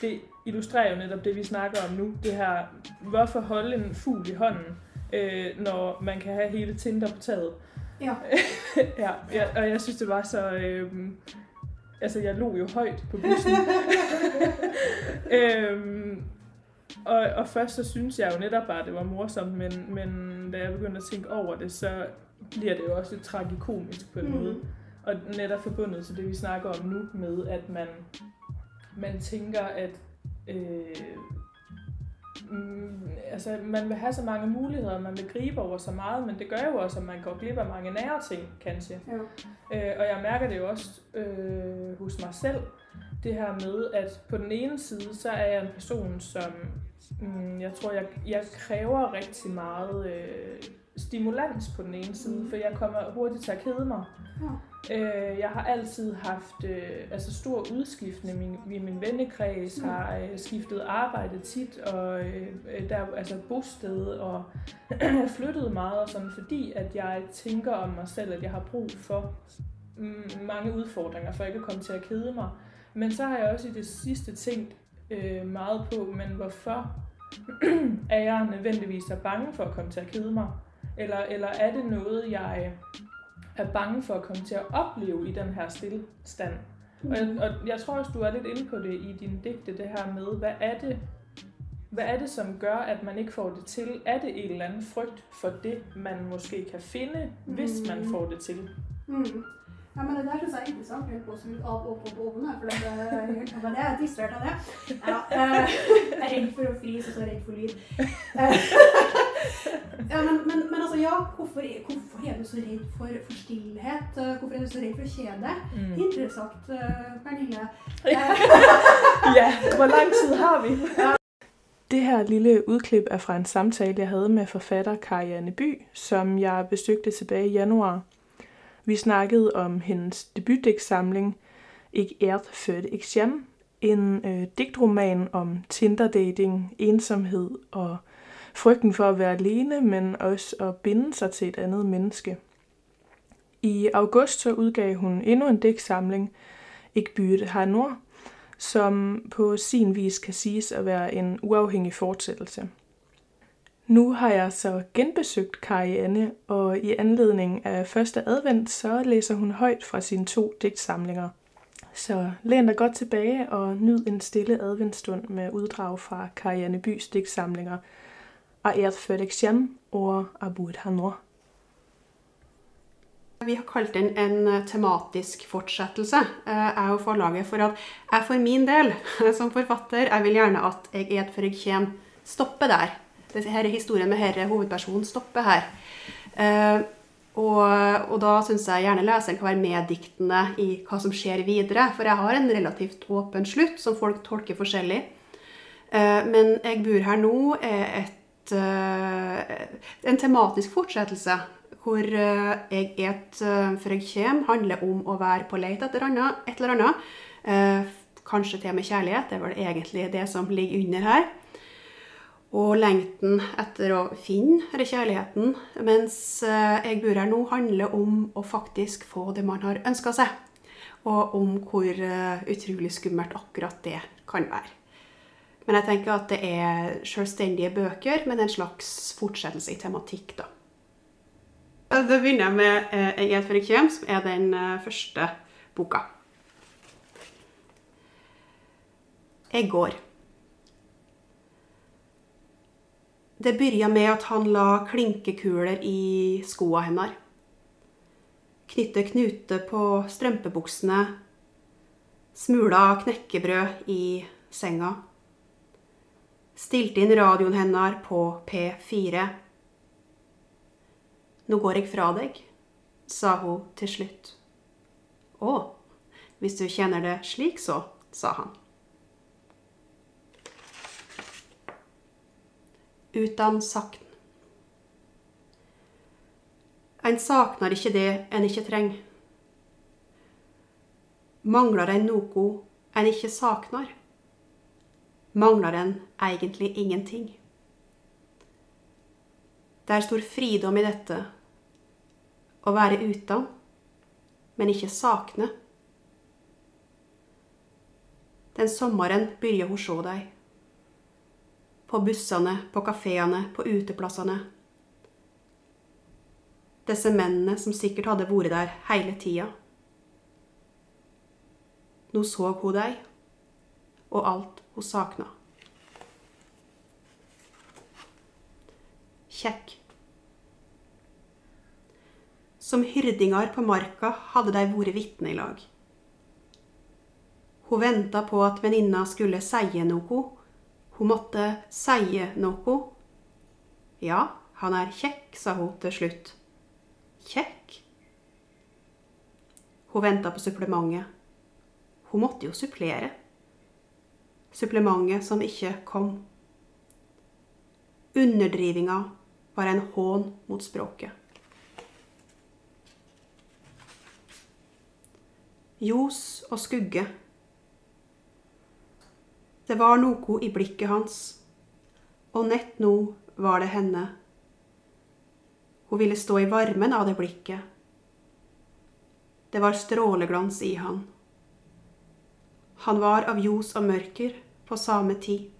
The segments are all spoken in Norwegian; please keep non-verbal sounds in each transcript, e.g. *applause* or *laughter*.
det illustrerer jo netop det, vi snakker om nu. Det her, hvorfor holde en fugl i hånden, øh, når man kan have hele Tinder på taget. Ja. *laughs* ja, ja, og jeg synes, det var så... Øh, altså, jeg lå jo højt på bussen. *laughs* øhm, og, og først så synes jeg jo netop bare, at det var morsomt, men, men da jeg begyndte at tænke over det, så bliver det jo også lidt tragikomisk på en mm. måde. Og netop forbundet til det, vi snakker om nu, med at man, man tænker, at øh, mm, altså, man vil have så mange muligheder, man vil gribe over så meget, men det gør jo også, at man går glip af mange nære ting, kanskje. Ja. Øh, og jeg mærker det jo også øh, hos mig selv, det her med, at på den ene side, så er jeg en person, som mm, jeg tror, jeg, jeg kræver rigtig meget øh, stimulans på den ene side, Mm. for jeg kommer hurtigt til at kede mig. Ja. Øh, jeg har altid haft øh, altså stor udskiftning. Min, min vennekreds Mm. har øh, skiftet arbejde tit, og øh, der altså bosted, og *clears throat* flyttet meget, og sådan, fordi at jeg tænker om mig selv, at jeg har brug for mange udfordringer, for ikke at komme til at kede mig. Men så har jeg også i det sidste tænkt øh, meget på, men hvorfor *clears throat* er jeg nødvendigvis så bange for at komme til at kede mig? Eller, eller er det noget, jeg er bange for at komme til at opleve i den her stillestand? Og jeg, og jeg tror også, du er lidt inde på det i din digte, det her med, hvad er det, hvad er det, som gør, at man ikke får det til? Er det en eller anden frygt for det, man måske kan finde, hvis man Mm. får det til? Mm. Ja, men det der synes jeg er interessant. Jeg går litt av og på ovnen her, for det, det, det er distrahert av det. Ja, eh, *laughs* jeg er redd for å fryse, og så er jeg redd for lyd. *laughs* Eh, ja, men, men, men altså, ja, hvorfor, er- hvorfor er du så redd for, for stillhet? Eh, Hvorfor er du så redd for kjede? Mm. Interessant, eh, Pernille. *laughs* Eh, Ja, *laughs* hvor lang tid har vi? Det her lille udklip er fra en samtale, jeg havde med forfatter Karianne By, som jeg besøgte tilbage i januar. Vi snakkede om hendes debutdiktsamling Ik ert født ik hjem, en øh, digtroman om Tinder-dating, ensomhed og frygten for at være alene, men også at binde sig til et andet menneske. I august så udgav hun endnu en digtsamling, Ikke bytte har nord, som på sin vis kan siges at være en uafhængig fortsættelse. Nu har jeg så genbesøgt Karianne, og i anledning af første advent, så læser hun højt fra sine to digtsamlinger. Så læn dig godt tilbage og nyd en stille adventstund med uddrag fra Karianne Bys digtsamlinger Aert kommer, og jeg bor her nå. Vi har kalt den en eh, tematisk fortsettelse, eh, jeg og forlaget, for at jeg for min del, *laughs* som forfatter, jeg vil gjerne at jeg et før jeg kommer, stopper der. Denne historien med herre hovedpersonen stopper her. Eh, og, og da syns jeg gjerne leseren kan være meddiktende i hva som skjer videre, for jeg har en relativt åpen slutt som folk tolker forskjellig. Men Jeg bor her nå er et, en tematisk fortsettelse hvor eh, jeg et eh, før jeg kommer, handler om å være på leit etter annet, et eller annet. Eh, kanskje til og med kjærlighet. Det er vel egentlig det som ligger under her. Og lengten etter å finne denne kjærligheten, mens eh, jeg bor her nå, handler om å faktisk få det man har ønska seg. Og om hvor eh, utrolig skummelt akkurat det kan være. Men jeg tenker at det er selvstendige bøker, men en slags fortsettelse i tematikk, da. Da begynner jeg med eh, «Jeg er Fredrik Kjem, som er den eh, første boka. Jeg går. Det begynte med at han la klinkekuler i skoa hennes. Knytte knute på strømpebuksene. Smula knekkebrød i senga. Stilte inn radioen hennes på P4. Nå går jeg fra deg, sa hun til slutt. Å, hvis du kjenner det slik så, sa han. Utan sakn. En saknar ikke det en ikke trenger. Mangler en noe en ikke saknar? Mangler den egentlig ingenting? Det er stor fridom i dette. Å være uten, men ikke sakne. Den sommeren begynner hun å se deg. På bussene, på kafeene, på uteplassene. Disse mennene som sikkert hadde vært der hele tida. Nå så hun deg, og alt hun sakna. Kjekk. Som hyrdingar på marka hadde de vært vitne i lag. Hun venta på at venninna skulle seie noe. Hun måtte seie noe. Ja, han er kjekk, sa hun til slutt. Kjekk? Hun venta på supplementet. Hun måtte jo supplere. Supplementet som ikke kom. Underdrivinga var en hån mot språket. Ljos og skugge det var noe i blikket hans, og nett nå var det henne. Hun ville stå i varmen av det blikket. Det var stråleglans i han. Han var av ljos og mørker på samme tid.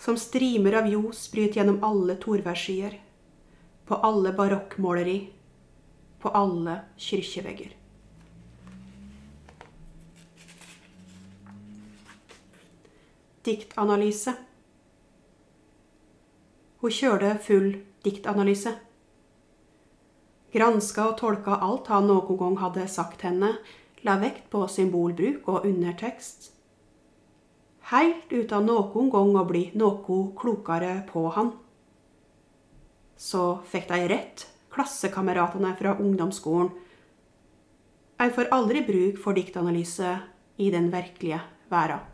Som strimer av ljos bryt gjennom alle torværskyer, på alle barokkmåleri, på alle kyrkjevegger. diktanalyse. Hun kjørte full diktanalyse. Granska og tolka alt han noen gang hadde sagt henne, la vekt på symbolbruk og undertekst. Heilt uten noen gang å bli noe klokere på han. Så fikk de rett, klassekameratene fra ungdomsskolen. En får aldri bruk for diktanalyse i den virkelige verden.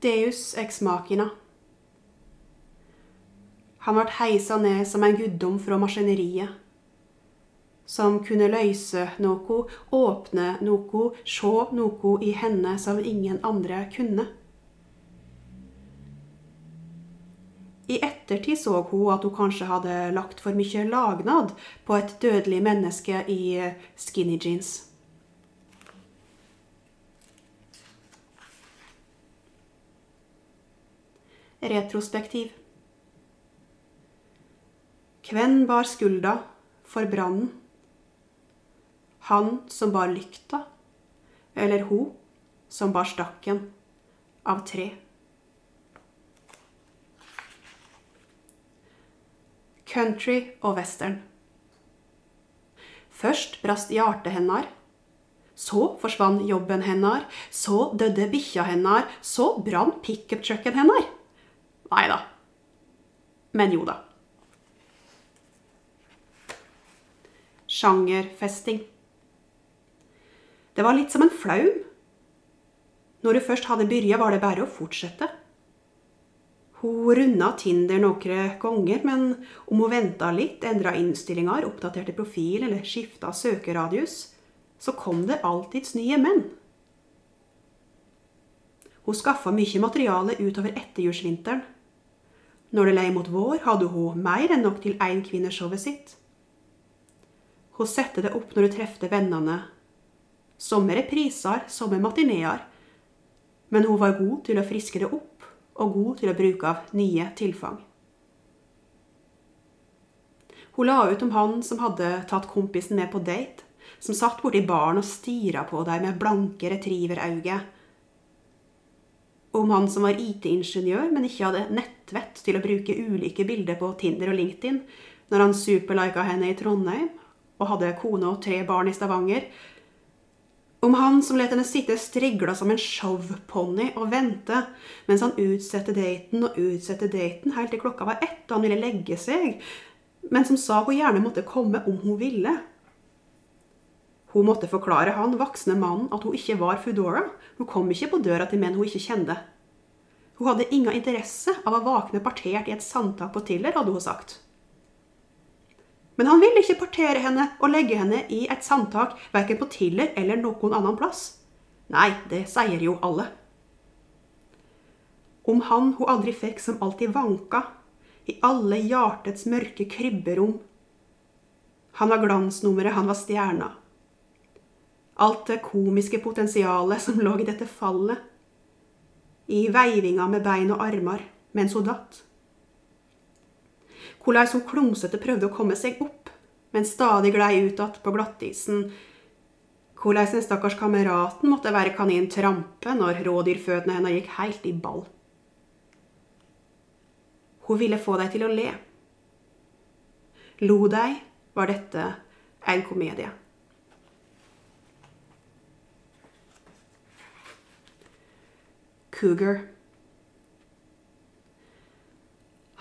Deus ex machina. Han ble heisa ned som en guddom fra maskineriet, som kunne løse noe, åpne noe, se noe i henne som ingen andre kunne. I ettertid så hun at hun kanskje hadde lagt for mye lagnad på et dødelig menneske i skinny jeans. Retrospektiv. Hvem bar skulda for brannen? Han som bar lykta, eller hun som bar stakken av tre? Country og western. Først brast hjertet hennes. Så forsvant jobben hennes, så døde bikkja hennes, så brant pickuptrucken hennes. Nei da. Men jo da. Sjangerfesting. Det var litt som en flaum. Når du først hadde begynt, var det bare å fortsette. Hun runda Tinder noen ganger, men om hun venta litt, endra innstillinger, oppdaterte profil eller skifta søkeradius, så kom det alltids nye menn. Hun skaffa mye materiale utover etterjulsvinteren. Når det lei mot vår, hadde hun mer enn nok til én kvinneshowet sitt. Hun sette det opp når hun treffer vennene. Somme repriser, somme matineer. Men hun var god til å friske det opp, og god til å bruke av nye tilfang. Hun la ut om han som hadde tatt kompisen med på date, som satt borti baren og stira på dem med blanke retrieverauge om han som var IT-ingeniør, men ikke hadde nettvett til å bruke ulike bilder på Tinder og LinkedIn, når han superlika henne i Trondheim og hadde kone og tre barn i Stavanger. Om han som lot henne sitte strigla som en showponni og vente, mens han utsette daten og utsette daten helt til klokka var ett og han ville legge seg, men som sa hun gjerne måtte komme om hun ville. Hun måtte forklare han voksne mannen at hun ikke var Foodora. Hun kom ikke på døra til menn hun ikke kjente. Hun hadde ingen interesse av å våkne partert i et sandtak på Tiller, hadde hun sagt. Men han ville ikke partere henne og legge henne i et sandtak verken på Tiller eller noen annen plass. Nei, det sier jo alle. Om han hun aldri fikk som alltid vanka, i alle hjartets mørke krybberom. Han var glansnummeret, han var stjerna. Alt det komiske potensialet som lå i dette fallet. I veivinga med bein og armer mens hun datt. Hvordan hun klumsete prøvde å komme seg opp, men stadig glei ut igjen på glattisen. Hvordan den stakkars kameraten måtte være kanin trampe når rådyrføttene hennes gikk helt i ball. Hun ville få deg til å le. Lo deg, var dette en komedie. Cougar.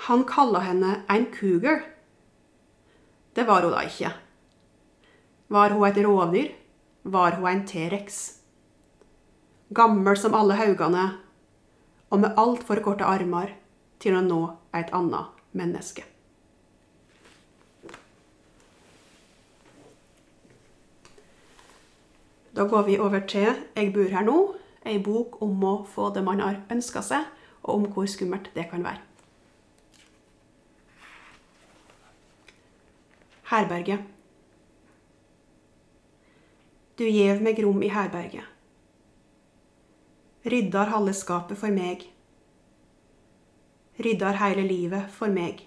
Han kalla henne en cougar. Det var hun da ikke. Var hun et rovdyr? Var hun en T-rex? Gammel som alle haugene, og med altfor korte armer til å nå et annet menneske. Da går vi over til 'Jeg bor her nå', ei bok om å få det man har ønska seg, og om hvor skummelt det kan være. Herberget. Du gjev meg rom i herberget. Ryddar halve skapet for meg. Ryddar hele livet for meg.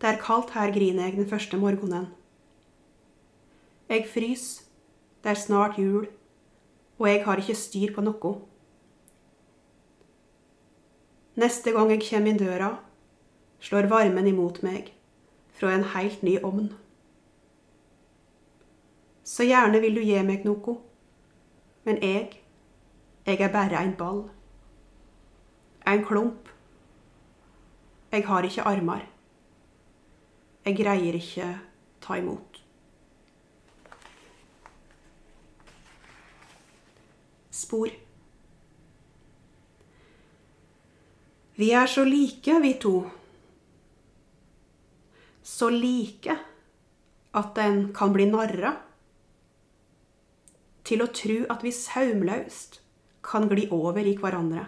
Det er kaldt her, griner jeg den første morgenen. Jeg frys, det er snart jul, og jeg har ikke styr på noe. Neste gang jeg kommer inn døra, slår varmen imot meg fra en helt ny ovn. Så gjerne vil du gi meg noe, men jeg, jeg er bare en ball. En klump. Jeg har ikke armer. Jeg greier ikke ta imot. Spor. Vi er så like, vi to. Så like at en kan bli narra. Til å tru at vi saumlaust kan gli over i hverandre.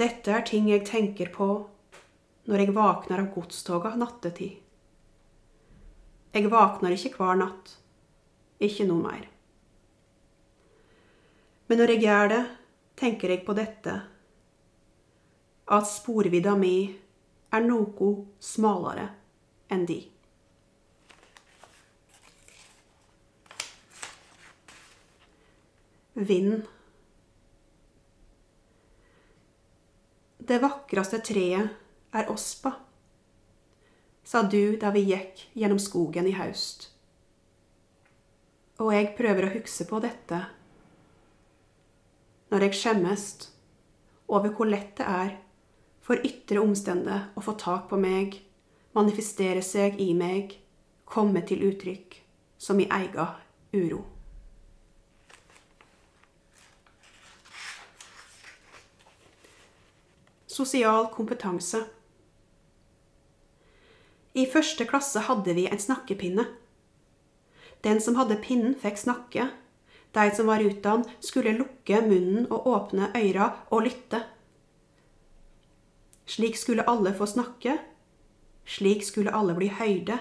Dette er ting jeg tenker på når jeg våkner av godstoga nattetid. Jeg våkner ikke hver natt. Ikke noe mer. Men når jeg gjør det, tenker jeg på dette. At sporvidda mi er noe smalere enn de. Vind. Det vakreste treet er ospa, sa du da vi gikk gjennom skogen i høst. Og jeg prøver å huske på dette når jeg skjemmes over hvor lett det er for ytre omstender å få tak på meg, manifestere seg i meg, komme til uttrykk som i eiga uro. Sosial kompetanse. I første klasse hadde vi en snakkepinne. Den som hadde pinnen, fikk snakke. De som var utdannet, skulle lukke munnen og åpne øyra og lytte. Slik skulle alle få snakke. Slik skulle alle bli høyde.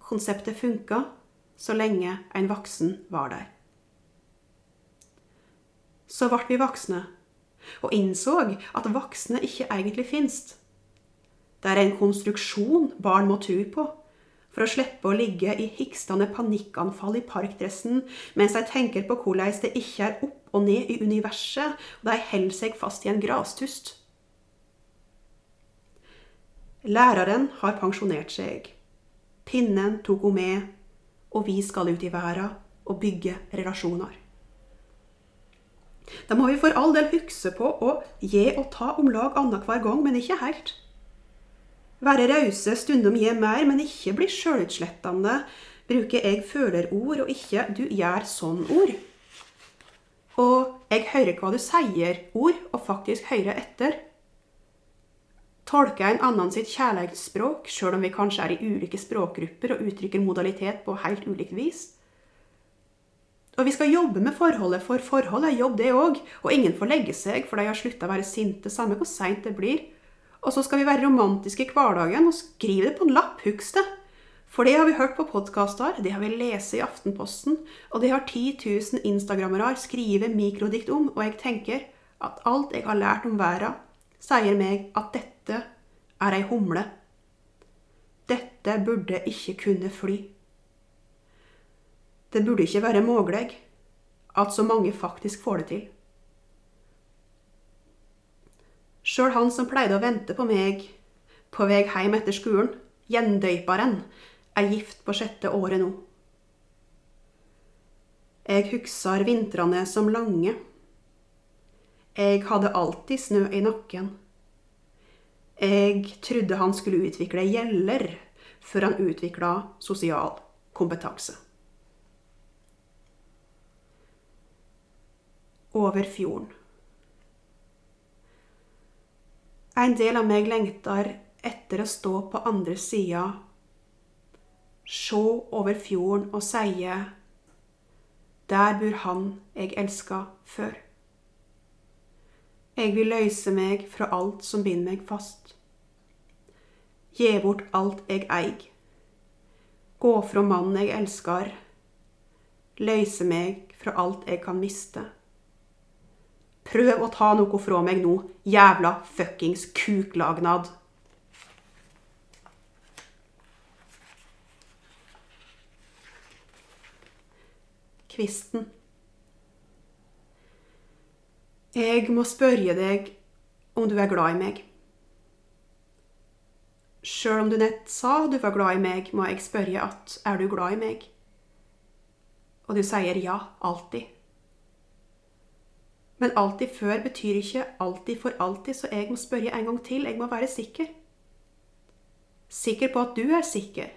Konseptet funka så lenge en voksen var der. Så ble vi voksne, og innså at voksne ikke egentlig finnes. Det er en konstruksjon barn må tro på, for å slippe å ligge i hikstende panikkanfall i parkdressen mens de tenker på hvordan det ikke er opp og ned i universet, og de holder seg fast i en grastust. Læreren har pensjonert seg. Pinnen tok hun med, og vi skal ut i verden og bygge relasjoner. Da må vi for all del huske på å gi og ta om lag annenhver gang, men ikke helt. Være rause, stundom gi mer, men ikke bli sjølutslettende. Bruke 'jeg føler'-ord, og ikke 'du gjør sånn'-ord. Og 'jeg hører hva du sier'-ord, og faktisk høre etter. Tolke en annen sitt kjærlighetsspråk, sjøl om vi kanskje er i ulike språkgrupper og uttrykker modalitet på helt ulikt vis. Og vi skal jobbe med forholdet, for forhold er jobb, det òg. Og ingen får legge seg, for de har slutta å være sinte, samme hvor seint det blir. Og så skal vi være romantiske i hverdagen og skrive det på en lapp, husk det. For det har vi hørt på podkaster, det har vi lest i Aftenposten, og det har 10 000 instagrammere skrevet mikrodikt om, og jeg tenker at alt jeg har lært om verden, sier meg at dette er ei humle. Dette burde ikke kunne fly. Det burde ikke være mulig at så mange faktisk får det til. Sjøl han som pleide å vente på meg på vei hjem etter skolen, gjendøyparen, er gift på sjette året nå. Jeg husker vintrene som lange. Jeg hadde alltid snø i nakken. Jeg trodde han skulle utvikle gjeller før han utvikla sosial kompetanse. Over fjorden. En del av meg lengter etter å stå på andre sida, se over fjorden og sie Der bor han jeg elska før. Jeg vil løse meg fra alt som binder meg fast. Gi bort alt jeg eig. Gå fra mannen jeg elsker. Løse meg fra alt jeg kan miste. Prøv å ta noe fra meg nå, jævla fuckings kuklagnad. Kvisten. Jeg må spørre deg om du er glad i meg. Sjøl om du nett sa du var glad i meg, må jeg spørre at er du glad i meg? Og du sier ja, alltid. Men alltid før betyr ikke alltid for alltid, så jeg må spørre en gang til. Jeg må være sikker. Sikker på at du er sikker.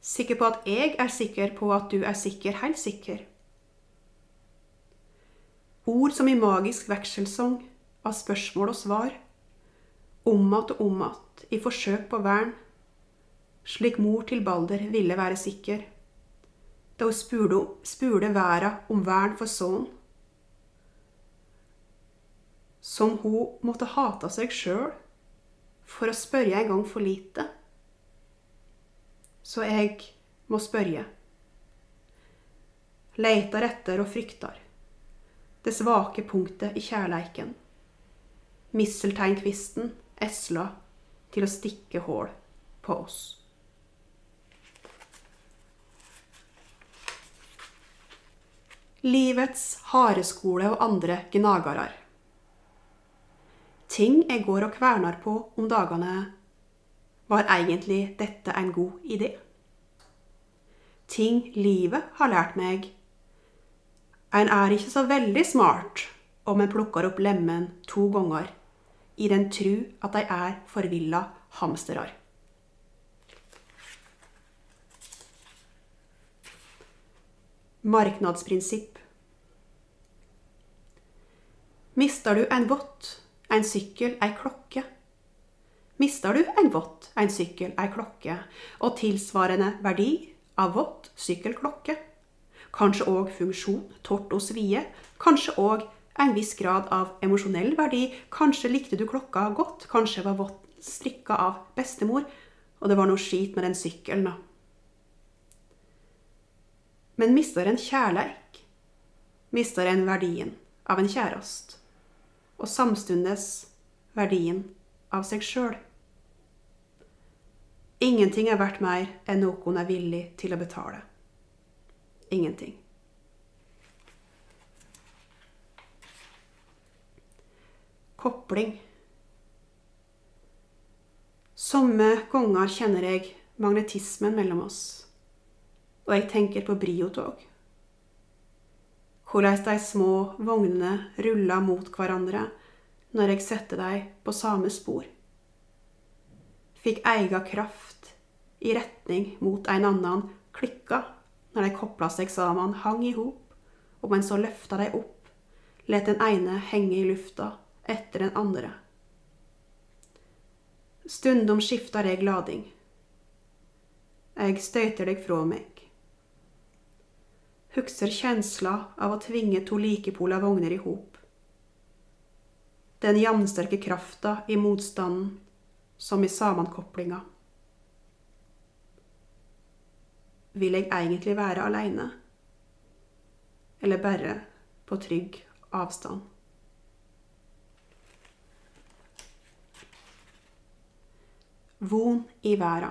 Sikker på at jeg er sikker på at du er sikker, helt sikker. Ord som i magisk vekselsong av spørsmål og svar. Om att og om att i forsøk på vern. Slik mor til Balder ville være sikker. Da hun spurte, spurte verda om vern for sønnen. Som hun måtte hate seg sjøl for å spørre en gang for lite. Så jeg må spørre. Leitar etter og fryktar det svake punktet i kjærleiken. Misselteinkvisten esla til å stikke hull på oss. Livets hareskole og andre gnagarar. Ting jeg går og kvernar på om dagene, var egentlig dette en god idé? Ting livet har lært meg en er ikke så veldig smart om en plukker opp lemmen to ganger i den tru at de er forvilla hamsterar. Marknadsprinsipp. Mister du en vott, en sykkel, ei klokke? Mister du en vott, en sykkel, ei klokke og tilsvarende verdi av vott, sykkel, klokke? Kanskje òg funksjon, tort og svie, kanskje òg en viss grad av emosjonell verdi, kanskje likte du klokka godt, kanskje var vått strikka av bestemor, og det var noe skit med den sykkelen, da. Men mister en kjærleik, mister en verdien av en kjærest, og samstundes verdien av seg sjøl. Ingenting er verdt mer enn noen er villig til å betale ingenting. Kopling. Somme ganger kjenner jeg magnetismen mellom oss, og jeg tenker på briotog. Hvordan de små vognene ruller mot hverandre når jeg setter dem på samme spor. Fikk eiga kraft i retning mot en annen klikka når de kobla seg sammen, hang i hop, og mens så løfta de opp, let den ene henge i lufta etter den andre. Stundom skifter jeg lading. Jeg støyter deg fra meg. Husker kjensla av å tvinge to likepola vogner i hop. Den jevnsterke krafta i motstanden som i sammenkoplinga. Vil jeg egentlig være aleine? Eller bare på trygg avstand? Von i verda.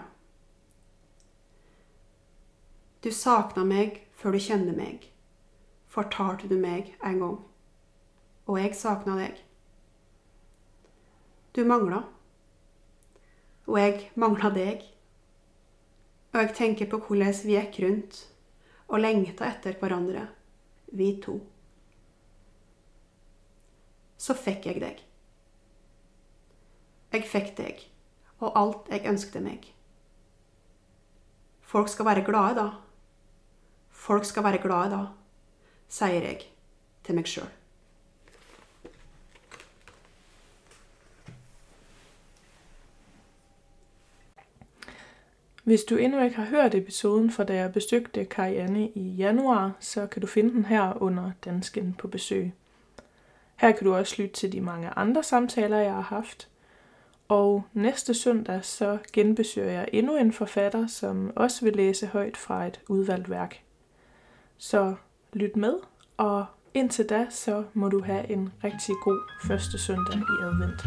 Du sakna meg før du kjente meg, fortalte du meg en gang. Og jeg sakna deg. Du mangla. Og jeg mangla deg. Og jeg tenker på hvordan vi gikk rundt og lengta etter hverandre, vi to. Så fikk jeg deg. Jeg fikk deg, og alt jeg ønskte meg. Folk skal være glade da. Folk skal være glade da, sier jeg til meg sjøl. Hvis du endnu ikke har hørt episoden fra da jeg besøgte Karianne i januar, så kan du finde den her under Dansken på besøg. Her kan du også lytte til de mange andre samtaler, jeg har haft. Og næste søndag så genbesøger jeg endnu en forfatter, som også vil læse højt fra et udvalgt værk. Så lyt med, og indtil da, så må du have en rigtig god første søndag i advent.